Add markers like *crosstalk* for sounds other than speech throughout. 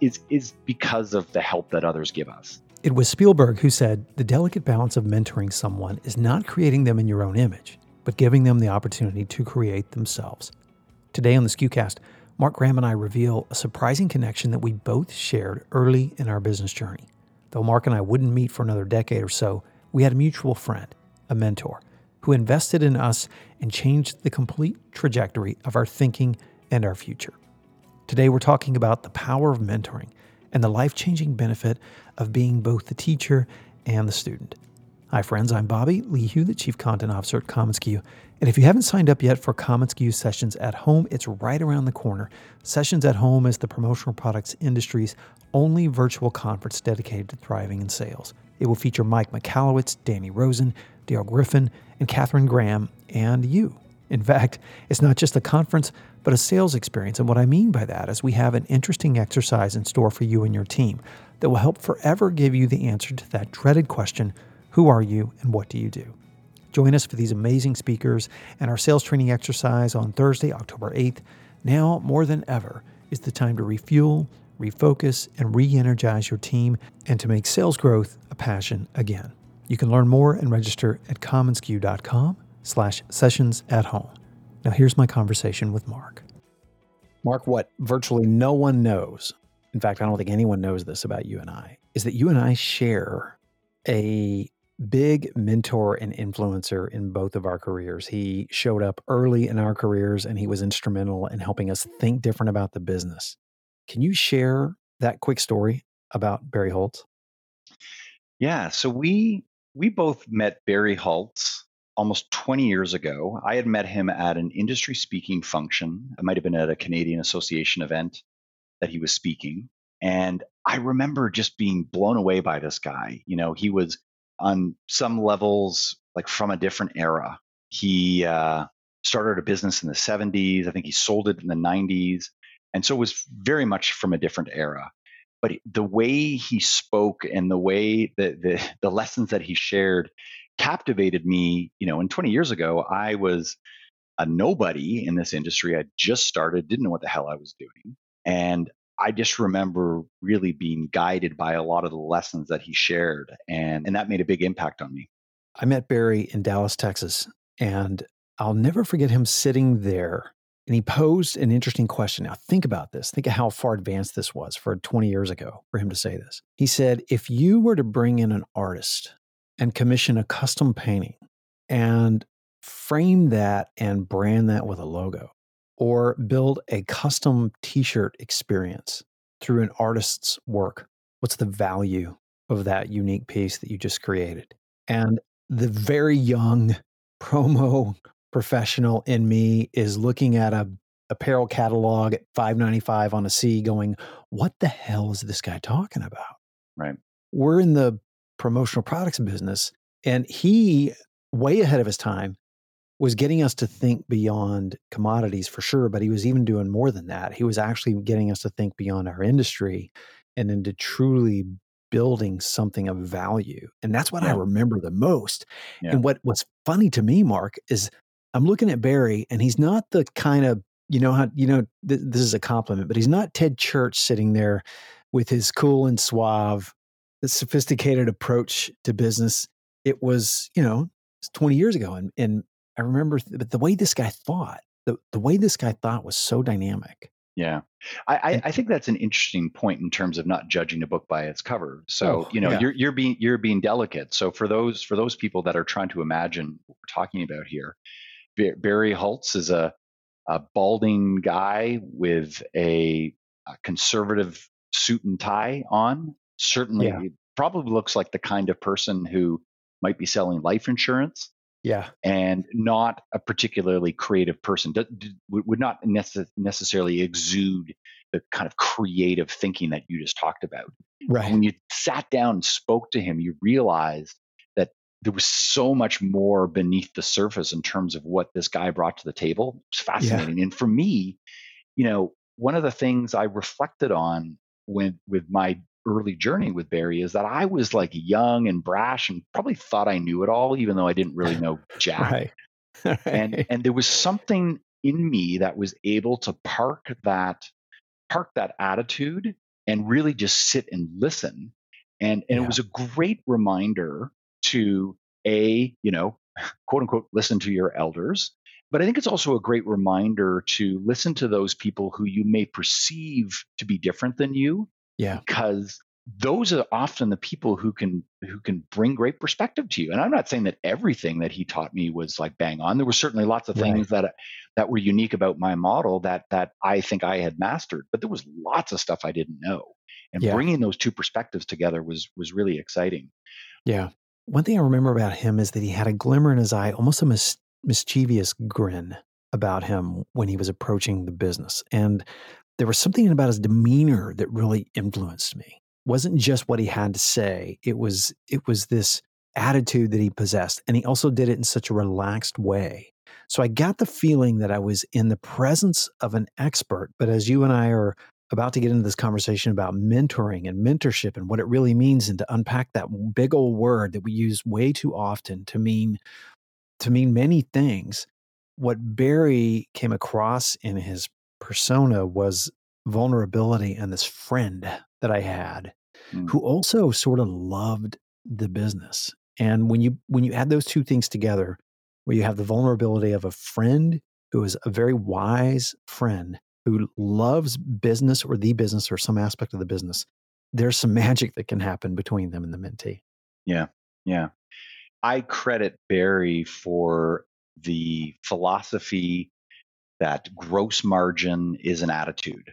is, is because of the help that others give us. It was Spielberg who said the delicate balance of mentoring someone is not creating them in your own image, but giving them the opportunity to create themselves. Today on the SKUcast, Mark Graham and I reveal a surprising connection that we both shared early in our business journey. Though Mark and I wouldn't meet for another decade or so, we had a mutual friend, a mentor, who invested in us and changed the complete trajectory of our thinking and our future. Today, we're talking about the power of mentoring and the life changing benefit of being both the teacher and the student. Hi, friends. I'm Bobby Lehew, the Chief Content Officer at commonsku. And if you haven't signed up yet for commonsku Sessions at Home, it's right around the corner. Sessions at Home is the promotional products industry's only virtual conference dedicated to thriving in sales. It will feature Mike Michalowicz, Danny Rosen, Dale Griffin, and Katherine Graham, and you. In fact, it's not just a conference, but a sales experience. And what I mean by that is we have an interesting exercise in store for you and your team that will help forever give you the answer to that dreaded question who are you and what do you do? Join us for these amazing speakers and our sales training exercise on Thursday, October 8th. Now, more than ever, is the time to refuel, refocus, and re energize your team and to make sales growth a passion again. You can learn more and register at commonsku.com slash sessions at home. Now, here's my conversation with Mark. Mark, what virtually no one knows, in fact, I don't think anyone knows this about you and I, is that you and I share a big mentor and influencer in both of our careers. He showed up early in our careers and he was instrumental in helping us think different about the business. Can you share that quick story about Barry Holtz? Yeah, so we we both met Barry Holtz almost 20 years ago. I had met him at an industry speaking function. It might have been at a Canadian Association event that he was speaking. And I remember just being blown away by this guy. You know, he was on some levels like from a different era. He uh, started a business in the 70s. I think he sold it in the 90s. And so it was very much from a different era. But the way he spoke and the way the, the lessons that he shared captivated me. You know, and 20 years ago, I was a nobody in this industry. I just started, didn't know what the hell I was doing. And I just remember really being guided by a lot of the lessons that he shared. And, and that made a big impact on me. I met Barry in Dallas, Texas, and I'll never forget him sitting there. And he posed an interesting question. Now, think about this. Think of how far advanced this was for 20 years ago for him to say this. He said, If you were to bring in an artist and commission a custom painting and frame that and brand that with a logo or build a custom t-shirt experience through an artist's work. What's the value of that unique piece that you just created? And the very young *laughs* promo professional in me is looking at a apparel catalog at 595 on a C going what the hell is this guy talking about? Right. We're in the promotional products business. And he, way ahead of his time, was getting us to think beyond commodities for sure, but he was even doing more than that. He was actually getting us to think beyond our industry and into truly building something of value. And that's what yeah. I remember the most. Yeah. And what was funny to me, Mark, is I'm looking at Barry and he's not the kind of, you know how you know th- this is a compliment, but he's not Ted Church sitting there with his cool and suave the sophisticated approach to business. It was, you know, 20 years ago. And, and I remember th- the way this guy thought, the, the way this guy thought was so dynamic. Yeah, I, I, I, think that's an interesting point in terms of not judging a book by its cover. So oh, you know, yeah. you're you're being you're being delicate. So for those for those people that are trying to imagine what we're talking about here, Barry Holtz is a, a balding guy with a, a conservative suit and tie on, certainly yeah. probably looks like the kind of person who might be selling life insurance. Yeah. And not a particularly creative person. would not necessarily exude the kind of creative thinking that you just talked about. Right. When you sat down and spoke to him, you realized that there was so much more beneath the surface in terms of what this guy brought to the table. It's fascinating. Yeah. And for me, you know, one of the things I reflected on when with my early journey with Barry is that I was like young and brash and probably thought I knew it all, even though I didn't really know *laughs* jack. right. *laughs* and and there was something in me that was able to park that park that attitude and really just sit and listen. And and yeah. it was a great reminder to a you know *laughs* quote unquote listen to your elders but I think it's also a great reminder to listen to those people who you may perceive to be different than you. Yeah. Because those are often the people who can who can bring great perspective to you. And I'm not saying that everything that he taught me was like bang on. There were certainly lots of things right. that that were unique about my model that that I think I had mastered, but there was lots of stuff I didn't know. And yeah. bringing those two perspectives together was was really exciting. Yeah. One thing I remember about him is that he had a glimmer in his eye, almost a mis- mischievous grin about him when he was approaching the business. And there was something about his demeanor that really influenced me. It wasn't just what he had to say. It was it was this attitude that he possessed. And he also did it in such a relaxed way. So I got the feeling that I was in the presence of an expert. But as you and I are about to get into this conversation about mentoring and mentorship and what it really means and to unpack that big old word that we use way too often to mean to mean many things. What Barry came across in his persona was vulnerability and this friend that I had mm. who also sort of loved the business. And when you when you add those two things together, where you have the vulnerability of a friend who is a very wise friend who loves business or the business or some aspect of the business, there's some *laughs* magic that can happen between them and the mentee. Yeah. Yeah. I credit Barry for the philosophy that gross margin is an attitude.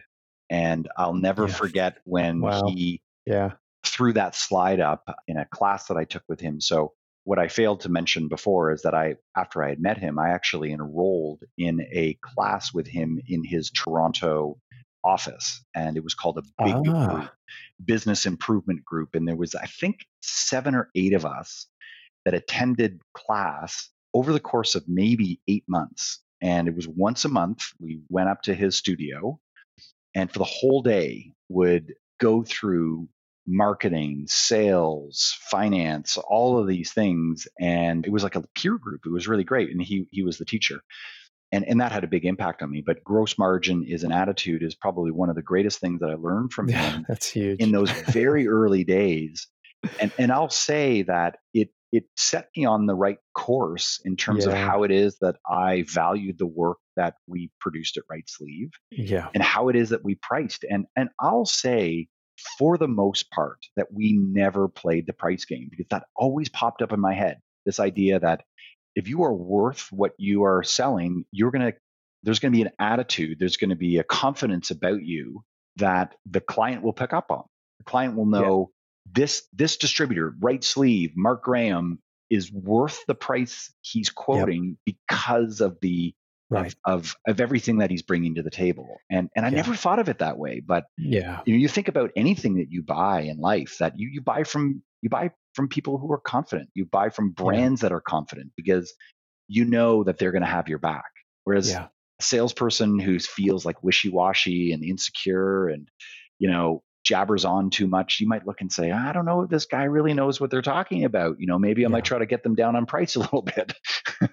And I'll never forget when wow. he yeah. threw that slide up in a class that I took with him. So, what I failed to mention before is that I, after I had met him, I actually enrolled in a class with him in his Toronto office. And it was called a big ah. group, business improvement group. And there was, I think, seven or eight of us that attended class over the course of maybe eight months. And it was once a month. We went up to his studio and for the whole day would go through marketing, sales, finance, all of these things. And it was like a peer group. It was really great. And he he was the teacher. And, and that had a big impact on me. But gross margin is an attitude is probably one of the greatest things that I learned from yeah, him. That's huge. In those *laughs* very early days. And and I'll say that it it set me on the right course in terms yeah. of how it is that I valued the work that we produced at Right Sleeve. Yeah. And how it is that we priced. And and I'll say for the most part that we never played the price game because that always popped up in my head. This idea that if you are worth what you are selling, you're going to there's going to be an attitude, there's going to be a confidence about you that the client will pick up on. The client will know this this distributor, right sleeve, Mark Graham, is worth the price he's quoting yep. because of the right. of, of, everything that he's bringing to the table. And and I yeah. never thought of it that way. But yeah, you know, you think about anything that you buy in life that you you buy from you buy from people who are confident. You buy from brands yeah. that are confident because you know that they're going to have your back. Whereas yeah. a salesperson who feels like wishy washy and insecure and you know jabbers on too much, you might look and say, I don't know if this guy really knows what they're talking about. You know, maybe I yeah. might try to get them down on price a little bit.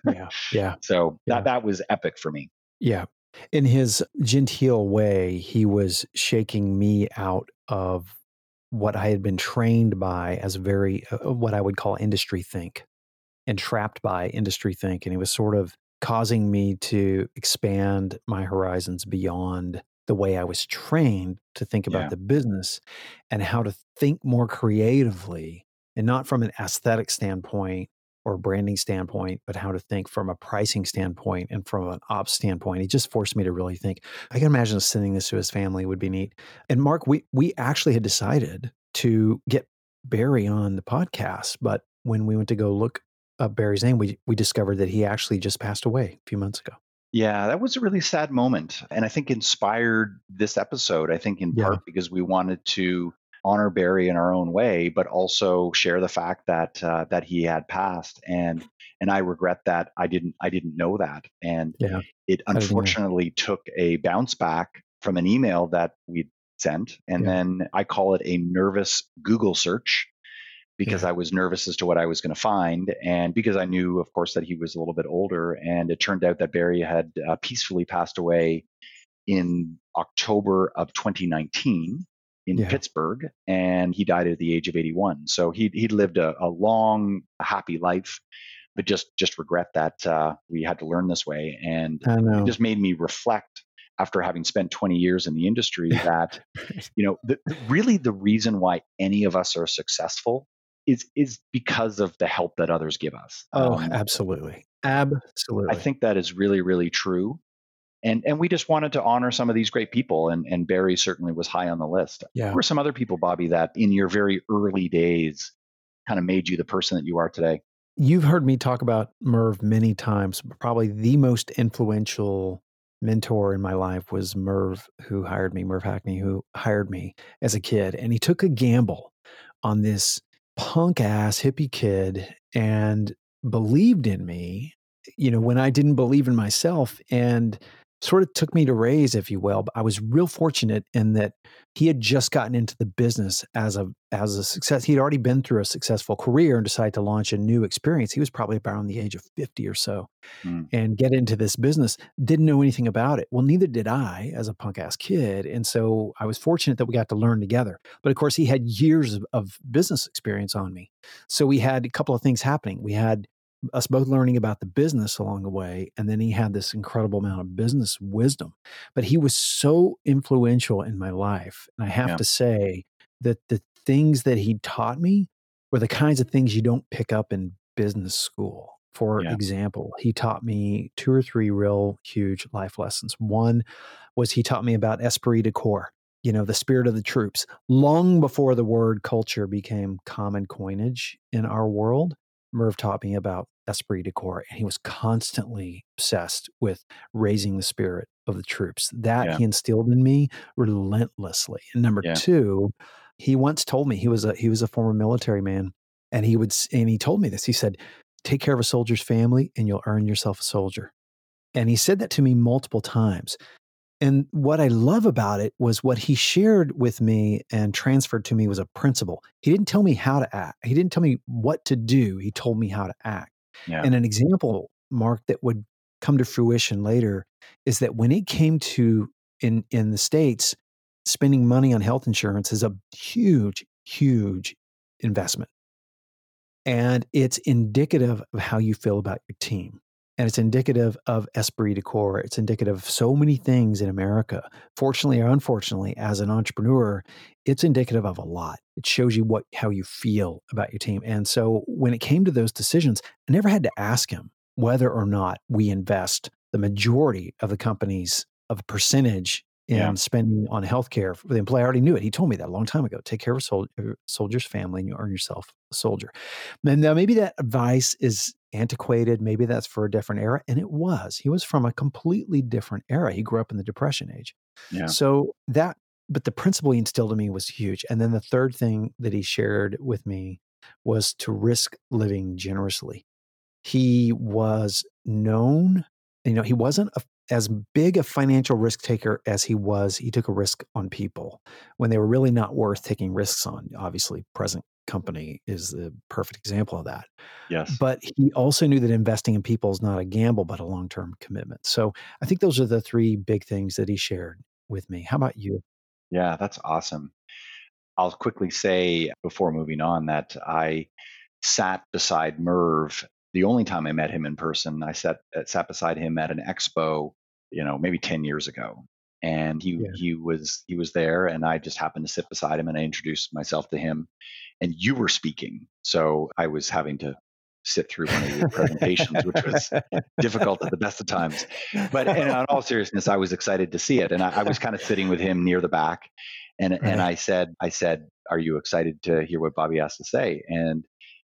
yeah. Yeah. *laughs* So yeah. that that was epic for me. Yeah. In his genteel way, he was shaking me out of what I had been trained by as very uh, uh what I would call industry think and trapped by industry think and he was sort of causing me to expand my horizons beyond the way I was trained to think about yeah. the business and how to think more creatively and not from an aesthetic standpoint or branding standpoint, but how to think from a pricing standpoint and from an ops standpoint. He just forced me to really think. I can imagine sending this to his family would be neat. And Mark, we we actually had decided to get Barry on the podcast, but when we went to go look up Barry's name, we we discovered that he actually just passed away a few months ago. Yeah, that was a really sad moment. And I think inspired this episode, I think in Yeah. part because we wanted to honor Barry in our own way, but also share the fact that uh, that he had passed. And and I regret that I didn't I didn't know that. And Yeah. it I didn't either. unfortunately took a bounce back from an email that we'd sent. And Yeah. then I call it a nervous Google search because Yeah. I was nervous as to what I was going to find, and because I knew, of course, that he was a little bit older. And it turned out that Barry had uh, peacefully passed away in October of 2019 in Yeah. Pittsburgh, and he died at the age of 81. So he he'd lived a, a long, happy life, but just just regret that uh, we had to learn this way, and it just made me reflect after having spent 20 years in the industry *laughs* that you know the- really the reason why any of us are successful is is because of the help that others give us oh, Um, absolutely. Absolutely. i think that is really really true and and we just wanted to honor some of these great people and and barry certainly was high on the list yeah. there were some other people bobby that in your very early days kind of made you the person that you are today You've heard me talk about Merv many times. Probably the most influential mentor in my life was Merv, who hired me, Merv Hackney, who hired me as a kid. And he took a gamble on this punk ass hippie kid and believed in me, you know, when I didn't believe in myself and sort of took me to raise, if you will. But I was real fortunate in that he had just gotten into the business as a as a success. He'd already been through a successful career and decided to launch a new experience. He was probably around the age of 50 or so Mm. and get into this business. Didn't know anything about it. Well, neither did I as a punk ass kid. And so I was fortunate that we got to learn together. But of course, he had years of, of business experience on me. So we had a couple of things happening. We had us both learning about the business along the way. And then he had this incredible amount of business wisdom. But he was so influential in my life. And I have Yeah. to say that the things that he taught me were the kinds of things you don't pick up in business school. For Yeah. example, he taught me two or three real huge life lessons. One was he taught me about esprit de corps, you know, the spirit of the troops, long before the word culture became common coinage in our world. Merv taught me about esprit de corps, and he was constantly obsessed with raising the spirit of the troops. That Yeah. he instilled in me relentlessly. And number Yeah. two, he once told me he was a he was a former military man, and he would and he told me this. He said, "Take care of a soldier's family, and you'll earn yourself a soldier." And he said that to me multiple times. And what I love about it was what he shared with me and transferred to me was a principle. He didn't tell me how to act. He didn't tell me what to do. He told me how to act. yeah And an example, Mark, that would come to fruition later is that when it came to in in the states, spending money on health insurance is a huge, huge investment, and it's indicative of how you feel about your team. And it's indicative of esprit de corps. It's indicative of so many things in America. Fortunately or unfortunately, as an entrepreneur, it's indicative of a lot. It shows you what how you feel about your team. And so when it came to those decisions, I never had to ask him whether or not we invest the majority of the company's of a percentage in Yeah. spending on healthcare for the employee. I already knew it. He told me that a long time ago. Take care of a sol- uh, soldier's family and you earn yourself a soldier. And now maybe that advice is antiquated. Maybe that's for a different era. And it was. He was from a completely different era. He grew up in the Depression age. yeah So that, but the principle he instilled in me was huge. And then the third thing that he shared with me was to risk living generously. He was known, you know, he wasn't a, as big a financial risk taker as he was. He took a risk on people when they were really not worth taking risks on. Obviously, present company is the perfect example of that. yes But he also knew that investing in people is not a gamble, but a long term commitment. So I think those are the three big things that he shared with me. How about you? Yeah, that's awesome. I'll quickly say before moving on that I sat beside Merv the only time I met him in person. I sat uh, sat beside him at an expo, you know, maybe 10 years ago. And he Yeah. he was he was there and I just happened to sit beside him and I introduced myself to him and you were speaking. So I was having to sit through one of your presentations, which was difficult at the best of times. But in all seriousness, I was excited to see it, and I, I was kind of sitting with him near the back, and and uh-huh. I said, I said, "Are you excited to hear what Bobby has to say?" And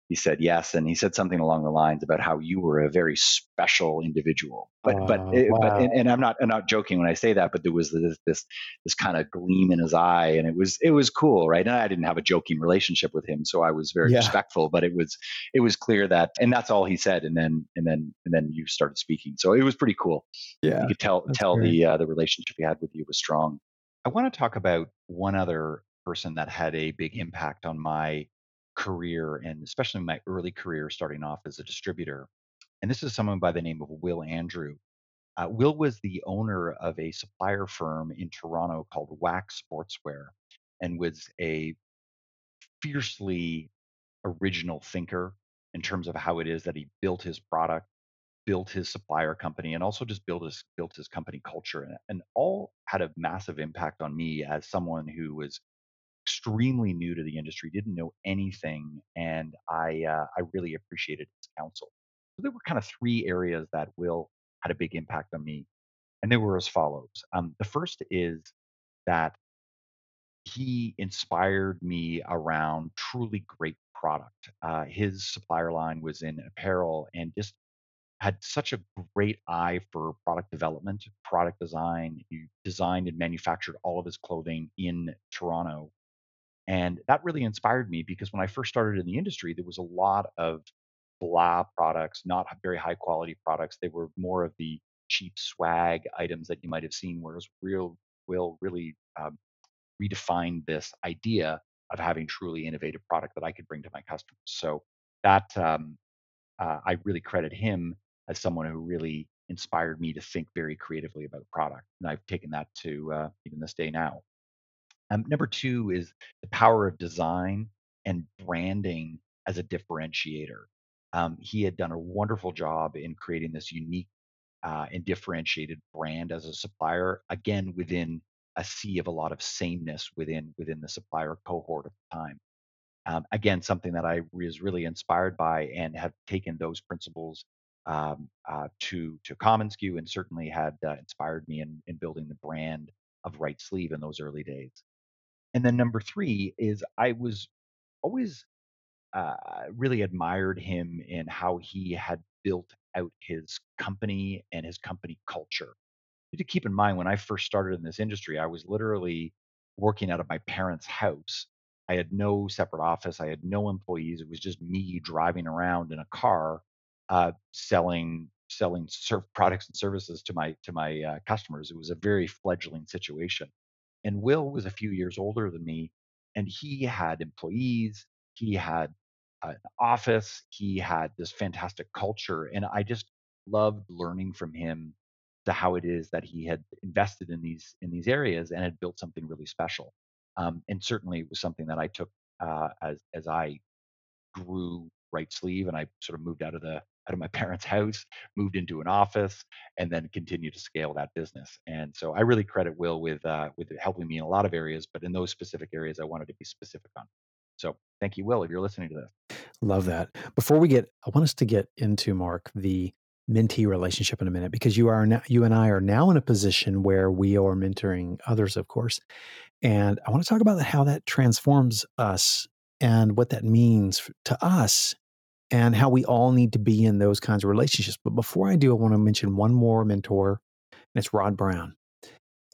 he said yes, and he said something along the lines about how you were a very special individual. But uh, but it, wow. but and, and, I'm not I'm not joking when I say that. But there was this this this kind of gleam in his eye, and it was it was cool, right? And I didn't have a joking relationship with him, so I was very yeah. respectful. But it was it was clear that, and that's all he said. And then and then and then you started speaking, so it was pretty cool. Yeah, you could tell tell great. the uh, the relationship he had with you was strong. I want to talk about one other person that had a big impact on my career and especially my early career starting off as a distributor. And this is someone by the name of Will Andrew. Uh, Will was the owner of a supplier firm in Toronto called Wax Sportswear and was a fiercely original thinker in terms of how it is that he built his product, built his supplier company, and also just built his built his company culture, and, and all had a massive impact on me as someone who was extremely new to the industry, didn't know anything, and I uh, I really appreciated his counsel. So there were kind of three areas that Will had a big impact on me, and they were as follows. Um, the first is that he inspired me around truly great product. Uh, his supplier line was in apparel and just had such a great eye for product development, product design. He designed and manufactured all of his clothing in Toronto and that really inspired me because when I first started in the industry, there was a lot of blah products, not very high quality products. They were more of the cheap swag items that you might have seen, whereas Real Will really um, redefined this idea of having truly innovative product that I could bring to my customers. So that um, uh, I really credit him as someone who really inspired me to think very creatively about product, and I've taken that to uh, even this day now. Um, number two is the power of design and branding as a differentiator. Um, he had done a wonderful job in creating this unique uh, and differentiated brand as a supplier, again within a sea of a lot of sameness within within the supplier cohort at the time. Um, again, something that I was really inspired by and have taken those principles um, uh, to to commonsku and certainly had uh, inspired me in, in building the brand of Right Sleeve in those early days. And then number three is I was always uh, really admired him in how he had built out his company and his company culture. To keep in mind, when I first started in this industry, I was literally working out of my parents' house. I had no separate office. I had no employees. It was just me driving around in a car, uh, selling selling products and services to my to my uh, customers. It was a very fledgling situation. And Will was a few years older than me, and he had employees, he had an office, he had this fantastic culture. And I just loved learning from him to how it is that he had invested in these in these areas and had built something really special. Um, and certainly it was something that I took uh, as as I grew right sleeve and I sort of moved out of the out of my parents' house, moved into an office, and then continued to scale that business. And so I really credit Will with uh, with helping me in a lot of areas, but in those specific areas, I wanted to be specific on. So thank you, Will, if you're listening to this. Love that. Before we get, I want us to get into Mark the mentee relationship in a minute because you are now, you and I are now in a position where we are mentoring others, of course, and I want to talk about how that transforms us and what that means to us and how we all need to be in those kinds of relationships. But before I do, I want to mention one more mentor, and it's Rod Brown.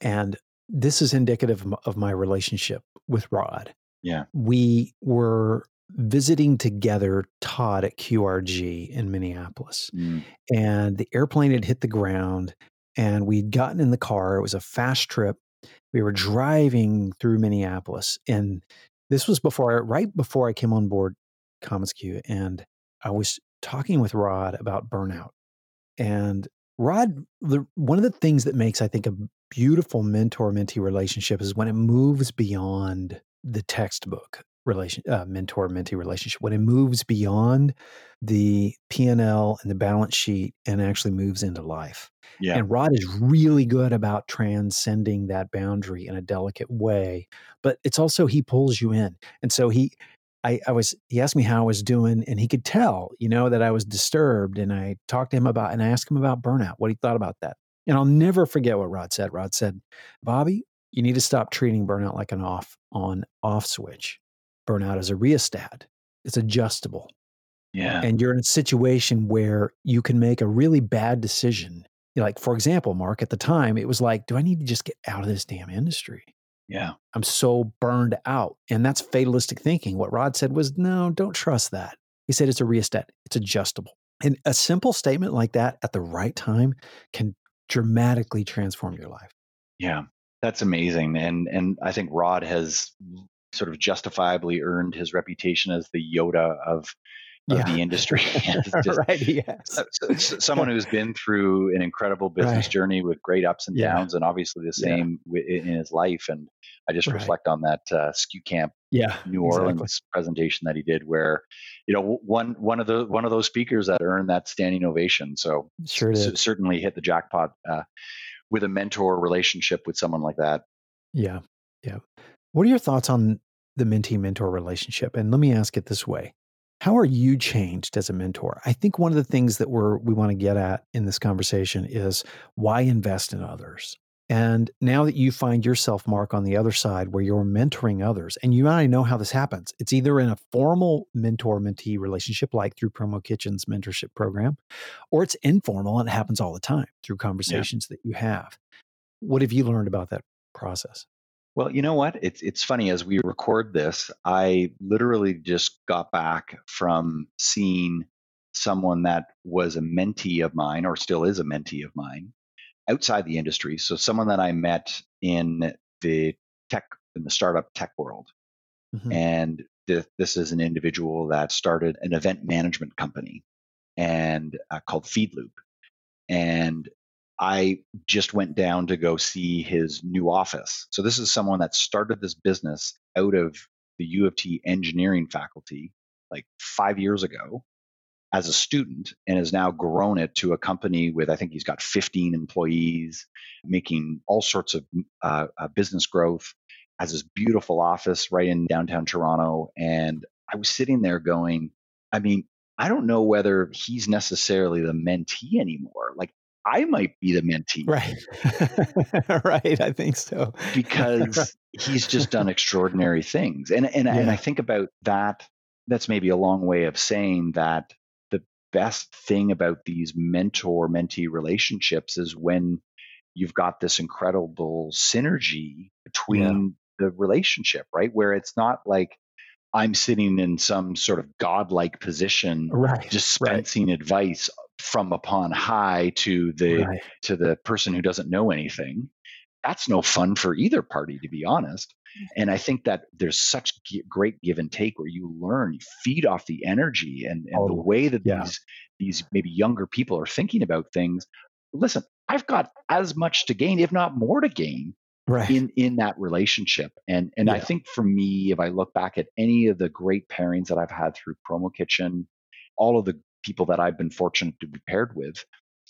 And this is indicative of my relationship with Rod. Yeah. We were visiting together Todd at QRG in Minneapolis. Mm. And the airplane had hit the ground and we'd gotten in the car. It was a fast trip. We were driving through Minneapolis. And this was before, right before I came on board commonsku. And I was talking with Rod about burnout. And Rod, the, one of the things that makes, I think, a beautiful mentor mentee relationship is when it moves beyond the textbook relation uh, mentor mentee relationship when it moves beyond the p&l and the balance sheet and actually moves into life yeah. and rod is really good about transcending that boundary in a delicate way but it's also he pulls you in and so he I, I was he asked me how I was doing and he could tell, you know, that I was disturbed. And I talked to him about and I asked him about burnout, what he thought about that. And I'll never forget what Rod said. Rod said, Bobby, you need to stop treating burnout like an off on off switch. Burnout is a rheostat. It's adjustable. Yeah. And you're in a situation where you can make a really bad decision. Like, for example, Mark, at the time, it was like, do I need to just get out of this damn industry? Yeah. I'm so burned out. And that's fatalistic thinking. What Rod said was, no, don't trust that. He said it's a rheostat, it's adjustable. And a simple statement like that at the right time can dramatically transform your life. Yeah. That's amazing. And and I think Rod has sort of justifiably earned his reputation as the Yoda of of the industry. *laughs* Just right. Yes. someone who's been through an incredible business Right. journey with great ups and Yeah. downs, and obviously the Yeah. same wi- in his life. And I just Right. reflect on that uh, SKU Camp Yeah. New exactly. Orleans presentation that he did, where you know one one of the one of those speakers that earned that standing ovation. So Sure c- certainly hit the jackpot uh, with a mentor relationship with someone like that. Yeah. Yeah. What are your thoughts on the mentee mentor relationship? And let me ask it this way. How are you changed as a mentor? I think one of the things that we're we want to get at in this conversation is why invest in others? And now that you find yourself, Mark, on the other side where you're mentoring others, and you already know how this happens, it's either in a formal mentor mentee relationship, like through Promo Kitchen's mentorship program, or it's informal and it happens all the time through conversations that you have. What have you learned about that process? Well, you know what? It's it's funny as we record this, I literally just got back from seeing someone that was a mentee of mine or still is a mentee of mine outside the industry. So someone that I met in the tech in the startup tech world. Mhm. And th- this is an individual that started an event management company and uh, called Feedloop. And I just went down to go see his new office. So this is someone that started this business out of the U of T engineering faculty like five years ago as a student and has now grown it to a company with I think he's got 15 employees, making all sorts of uh, uh, business growth. Has this beautiful office right in downtown Toronto, and I was sitting there going, I mean, I don't know whether he's necessarily the mentee anymore. Like I might be the mentee Right. *laughs* right. I think so. because *laughs* he's just done extraordinary things. And and and I think about that. That's maybe a long way of saying that the best thing about these mentor mentee relationships is when you've got this incredible synergy between the relationship, right? Where it's not like I'm sitting in some sort of godlike position Right. Right. dispensing advice from upon high to the Right. to the person who doesn't know anything that's no fun for either party to be honest and i think that there's such g- great give and take where you learn you feed off the energy and, and the way that Yeah. these these maybe younger people are thinking about things listen i've got as much to gain if not more to gain Right. in in that relationship and and i think for me if i look back at any of the great pairings that i've had through promo kitchen all of the people that i've been fortunate to be paired with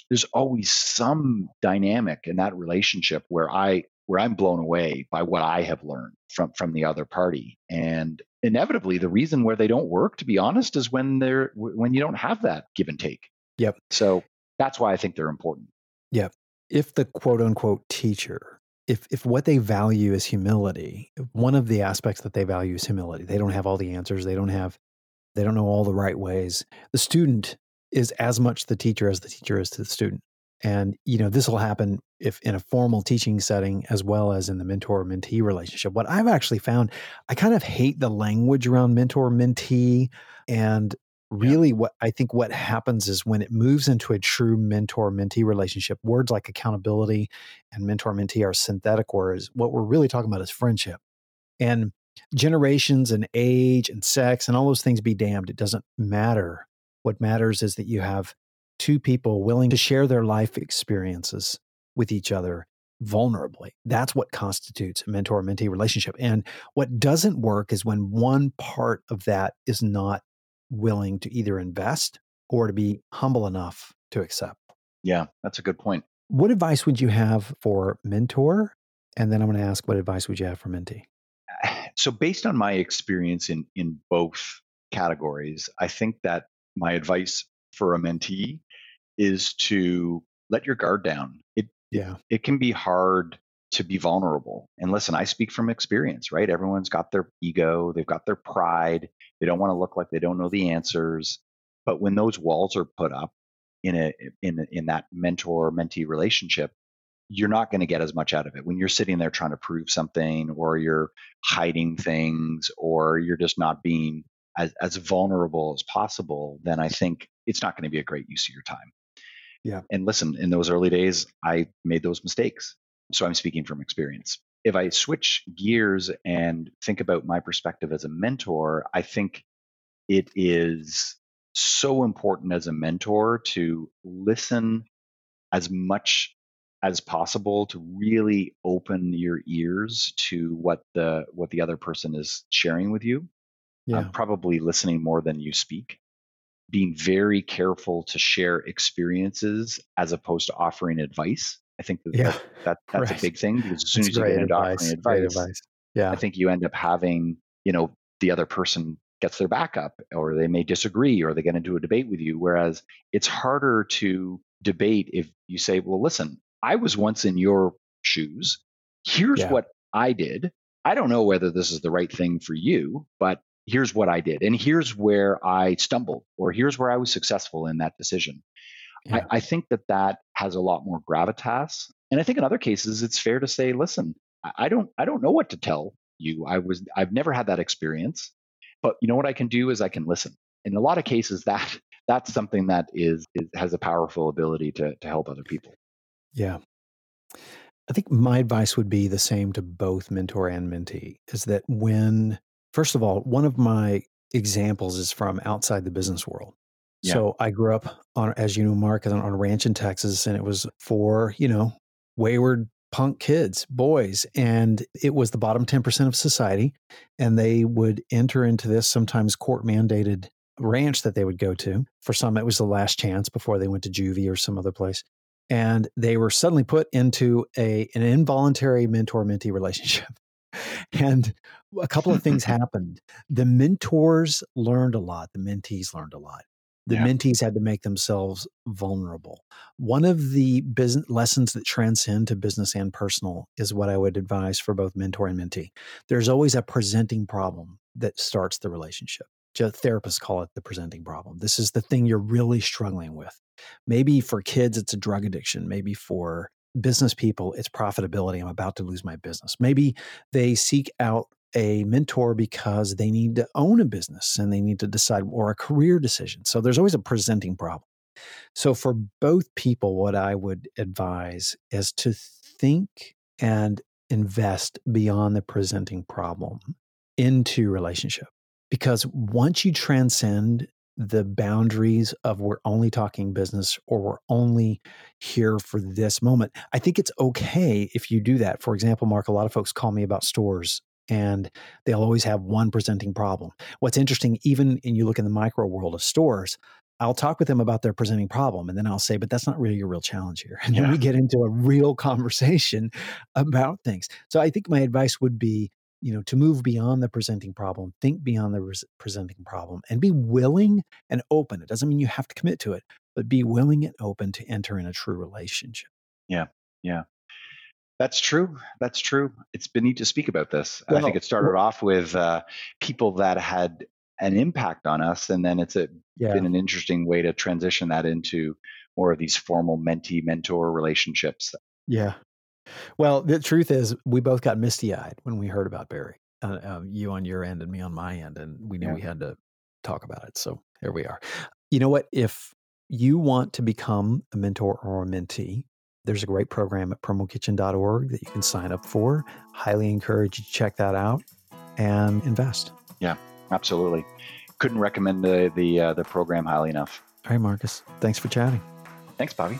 there's always some dynamic in that relationship where i where i'm blown away by what i have learned from from the other party and inevitably the reason where they don't work to be honest is when they're when you don't have that give and take Yep. so that's why i think they're important Yep. if the quote unquote teacher, if if what they value is humility, one of the aspects that they value is humility. They don't have all the answers. They don't have they don't know all the right ways. The student is as much the teacher as the teacher is to the student. And you know, this will happen if in a formal teaching setting as well as in the mentor mentee relationship. What I've actually found, I kind of hate the language around mentor mentee and really what I think what happens is when it moves into a true mentor mentee relationship, words like accountability and mentor mentee are synthetic words. What we're really talking about is friendship. And generations and age and sex and all those things be damned. It doesn't matter. What matters is that you have two people willing to share their life experiences with each other vulnerably. That's what constitutes a mentor mentee relationship. And what doesn't work is when one part of that is not willing to either invest or to be humble enough to accept. yeah that's a good point What advice would you have for mentor? And then I'm going to ask, what advice would you have for mentee? So based on my experience in in both categories i think that my advice for a mentee is to let your guard down. It Yeah. it can be hard to be vulnerable. And listen i speak from experience right? Everyone's got their ego they've got their pride they don't want to look like they don't know the answers. But when those walls are put up in a in in that mentor mentee relationship, you're not going to get as much out of it. When you're sitting there trying to prove something or you're hiding things or you're just not being as, as vulnerable as possible then i think it's not going to be a great use of your time. Yeah. And listen in those early days i made those mistakes. So i'm speaking from experience. If i switch gears and think about my perspective as a mentor i think it is so important as a mentor to listen as much as possible to really open your ears to what the what the other person is sharing with you yeah. um, probably listening more than you speak being very careful to share experiences as opposed to offering advice i think that, yeah. that, that *laughs* that's right. a big thing because as soon that's as you get into advice. offering advice, advice yeah i think you end up having you know the other person gets their back up or they may disagree or they get into a debate with you whereas it's harder to debate if you say well listen I was once in your shoes. Here's Yeah. what I did. I don't know whether this is the right thing for you, but here's what I did. And here's where I stumbled, or here's where I was successful in that decision. Yeah. I, I think that that has a lot more gravitas. And I think in other cases, it's fair to say, listen, I don't, I don't know what to tell you. I was, I've never had that experience, but you know what I can do is I can listen. In a lot of cases, that that's something that is, is has a powerful ability to to help other people. Yeah. I think my advice would be the same to both mentor and mentee is that when, first of all, one of my examples is from outside the business world. Yeah. So I grew up on, as you know, Mark, on a ranch in Texas, and it was for, you know, wayward punk kids, boys. And it was the bottom 10% of society. And they would enter into this sometimes court mandated ranch that they would go to. For some, it was the last chance before they went to juvie or some other place and they were suddenly put into a an involuntary mentor mentee relationship. *laughs* And a couple of things *laughs* happened. The mentors learned a lot. The mentees learned a lot. The Yeah. mentees had to make themselves vulnerable. One of the business lessons that transcend to business and personal is what i would advise for both mentor and mentee. There's always a presenting problem that starts the relationship Uh, therapists call it the presenting problem this is the thing you're really struggling with Maybe for kids, it's a drug addiction. Maybe for business people, it's profitability. I'm about to lose my business. Maybe they seek out a mentor because they need to own a business and they need to decide or a career decision. So there's always a presenting problem. So for both people, what I would advise is to think and invest beyond the presenting problem into relationship. Because once you transcend the boundaries of we're only talking business or we're only here for this moment. I think it's okay if you do that. For example, Mark, a lot of folks call me about stores and they'll always have one presenting problem. What's interesting, even in you look in the micro world of stores, I'll talk with them about their presenting problem and then I'll say, but that's not really your real challenge here. And then we get into a real *laughs* conversation about things. So I think my advice would be you know to move beyond the presenting problem think beyond the res- presenting problem and be willing and open it doesn't mean you have to commit to it but be willing and open to enter in a true relationship yeah yeah That's true. That's true. It's been neat to speak about this. I think it started off with uh, people that had an impact on us, and then it's a, yeah been an interesting way to transition that into more of these formal mentee mentor relationships. yeah well the truth is we both got misty-eyed when we heard about barry uh, uh, you on your end and me on my end and we knew Yeah. we had to talk about it so here we are you know what if you want to become a mentor or a mentee there's a great program at promokitchen.org that you can sign up for highly encourage you to check that out and invest Yeah, Absolutely. Couldn't recommend the the uh, the program highly enough. all right marcus thanks for chatting Thanks, Bobby.